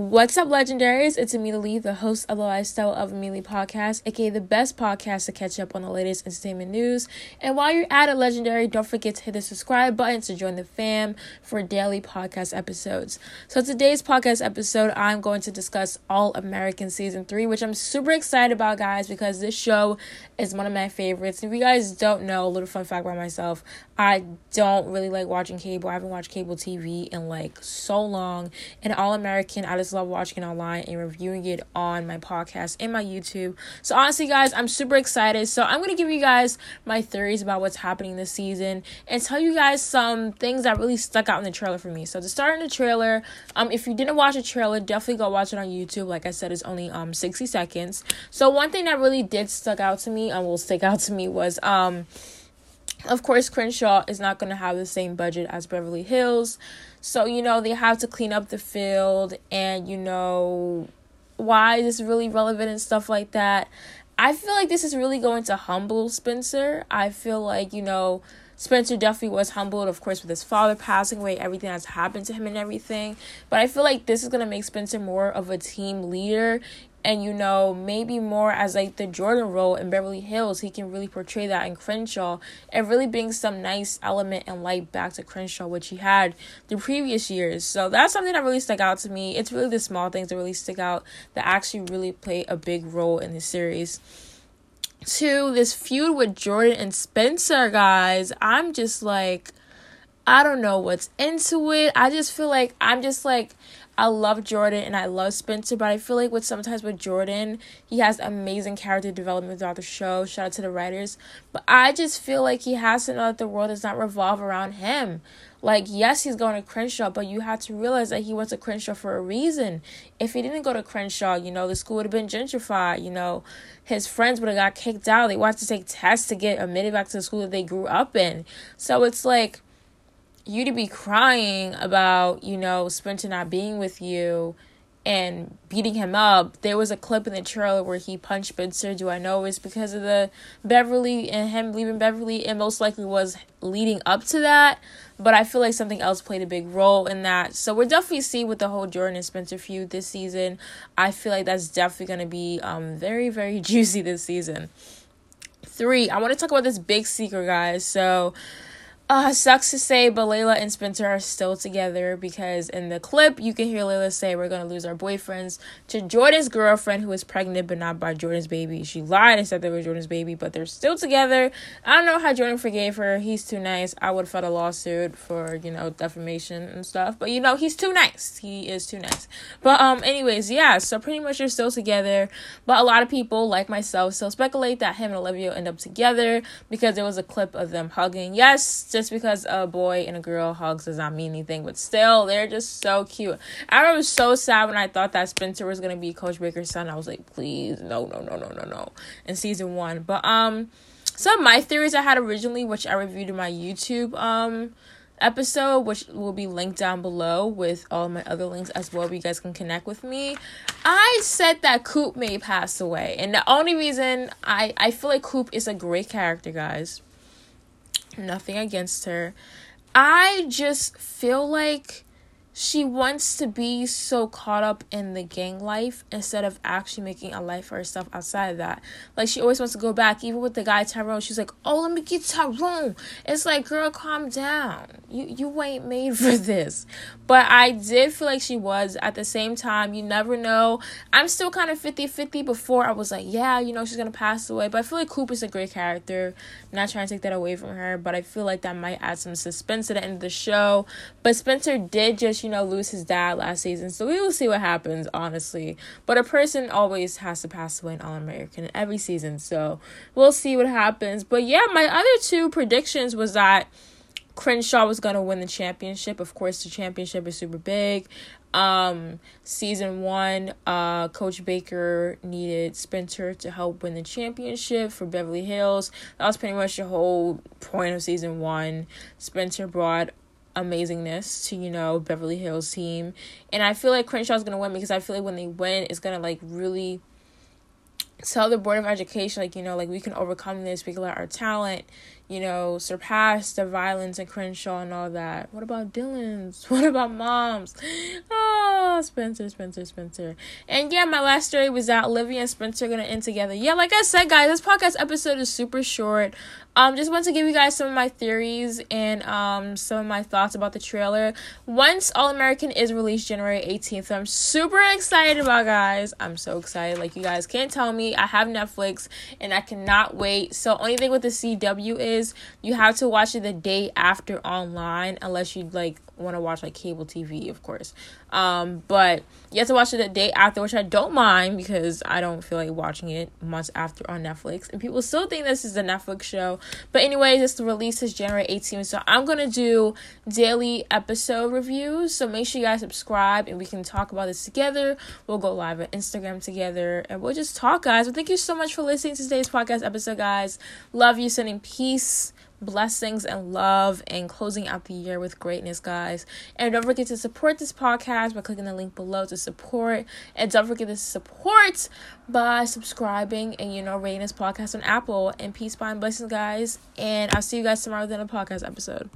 What's up, legendaries? It's Amelia Lee, the host of the Lifestyle of Amelia podcast, aka the best podcast to catch up on the latest entertainment news. And while you're at it, legendary, don't forget to hit the subscribe button to join the fam for daily podcast episodes. So, today's podcast episode, I'm going to discuss All American Season 3, which I'm super excited about, guys, because this show is one of my favorites. If you guys don't know, a little fun fact about myself, I don't really like watching cable. I haven't watched cable TV in like so long. And All American, I just love watching it online and reviewing it on my podcast and my YouTube. So honestly, guys, I'm super excited. So I'm gonna give you guys my theories about what's happening this season and tell you guys some things that really stuck out in the trailer for me. So to start in the trailer, um, if you didn't watch the trailer, definitely go watch it on YouTube. Like I said, it's only um 60 seconds. So one thing that really did stuck out to me and will stick out to me was um of course, Crenshaw is not going to have the same budget as Beverly Hills. So, you know, they have to clean up the field and, you know, why is this really relevant and stuff like that. I feel like this is really going to humble Spencer. I feel like, you know, Spencer definitely was humbled, of course, with his father passing away, everything that's happened to him and everything. But I feel like this is going to make Spencer more of a team leader and you know maybe more as like the jordan role in beverly hills he can really portray that in crenshaw. And really bring some nice element and light back to crenshaw which he had the previous years. So that's something that really stuck out to me. It's really the small things that really stick out that actually really play a big role in the series. To this feud with jordan and spencer guys. I'm just like i don't know what's into it i just feel like i'm just like I love Jordan and I love Spencer, but I feel like with sometimes with Jordan, he has amazing character development throughout the show. Shout out to the writers. But I just feel like he has to know that the world does not revolve around him. Like, yes, he's going to Crenshaw, but you have to realize that he went to Crenshaw for a reason. If he didn't go to Crenshaw, you know, the school would have been gentrified. You know, his friends would have got kicked out. They wanted to take tests to get admitted back to the school that they grew up in. So it's like you to be crying about, you know, Spencer not being with you and beating him up. There was a clip in the trailer where he punched Spencer. Do I know it's because of the Beverly and him leaving Beverly? It most likely was leading up to that. But I feel like something else played a big role in that. So we're definitely seeing with the whole Jordan and Spencer feud this season. I feel like that's definitely gonna be um very, very juicy this season. Three, I want to talk about this big secret, guys. So uh, sucks to say, but Layla and Spencer are still together because in the clip you can hear Layla say we're gonna lose our boyfriends to Jordan's girlfriend who is pregnant but not by Jordan's baby. She lied and said they were Jordan's baby, but they're still together. I don't know how Jordan forgave her. He's too nice. I would have filed a lawsuit for you know defamation and stuff, but you know he's too nice. He is too nice. But um, anyways, yeah. So pretty much they're still together, but a lot of people like myself still speculate that him and Olivia end up together because there was a clip of them hugging. Yes just because a boy and a girl hugs does not mean anything, but still, they're just so cute. I remember so sad when I thought that Spencer was gonna be Coach Baker's son. I was like, please, no, no, no, no, no, no. In season one, but um, some of my theories I had originally, which I reviewed in my YouTube um episode, which will be linked down below with all my other links as well. Where you guys can connect with me. I said that Coop may pass away, and the only reason I I feel like Coop is a great character, guys nothing against her. I just feel like she wants to be so caught up in the gang life instead of actually making a life for herself outside of that. Like she always wants to go back, even with the guy Tyrone. She's like, "Oh, let me get Tyrone." It's like, girl, calm down. You you ain't made for this. But I did feel like she was. At the same time, you never know. I'm still kind of 50-50 Before I was like, yeah, you know, she's gonna pass away. But I feel like Cooper's a great character. I'm not trying to take that away from her, but I feel like that might add some suspense to the end of the show. But Spencer did just, you know, lose his dad last season, so we will see what happens, honestly. But a person always has to pass away in All American every season, so we'll see what happens. But yeah, my other two predictions was that Crenshaw was going to win the championship. Of course, the championship is super big. Um, season one, uh, Coach Baker needed Spencer to help win the championship for Beverly Hills. That was pretty much the whole point of season one. Spencer brought amazingness to you know Beverly Hills team, and I feel like Crenshaw's gonna win because I feel like when they win, it's gonna like really tell the board of education like you know like we can overcome this we can let our talent you know surpass the violence and crenshaw and all that. What about dillon's? What about moms Spencer, Spencer, Spencer. And yeah, my last story was that Olivia and Spencer are gonna end together. Yeah, like I said, guys, this podcast episode is super short. Um, just want to give you guys some of my theories and um some of my thoughts about the trailer. Once All American is released January 18th, I'm super excited about guys. I'm so excited. Like you guys can't tell me. I have Netflix and I cannot wait. So only thing with the CW is you have to watch it the day after online unless you like want to watch like cable TV, of course. Um, but you have to watch it the day after, which I don't mind because I don't feel like watching it months after on Netflix. And people still think this is a Netflix show. But anyways, it's the release is January 18th. So I'm gonna do daily episode reviews. So make sure you guys subscribe and we can talk about this together. We'll go live on Instagram together and we'll just talk, guys. But thank you so much for listening to today's podcast episode, guys. Love you, sending peace blessings and love and closing out the year with greatness, guys. And don't forget to support this podcast by clicking the link below to support. And don't forget to support by subscribing and, you know, rating this podcast on Apple. And peace, bye, and blessings, guys. And I'll see you guys tomorrow within a podcast episode.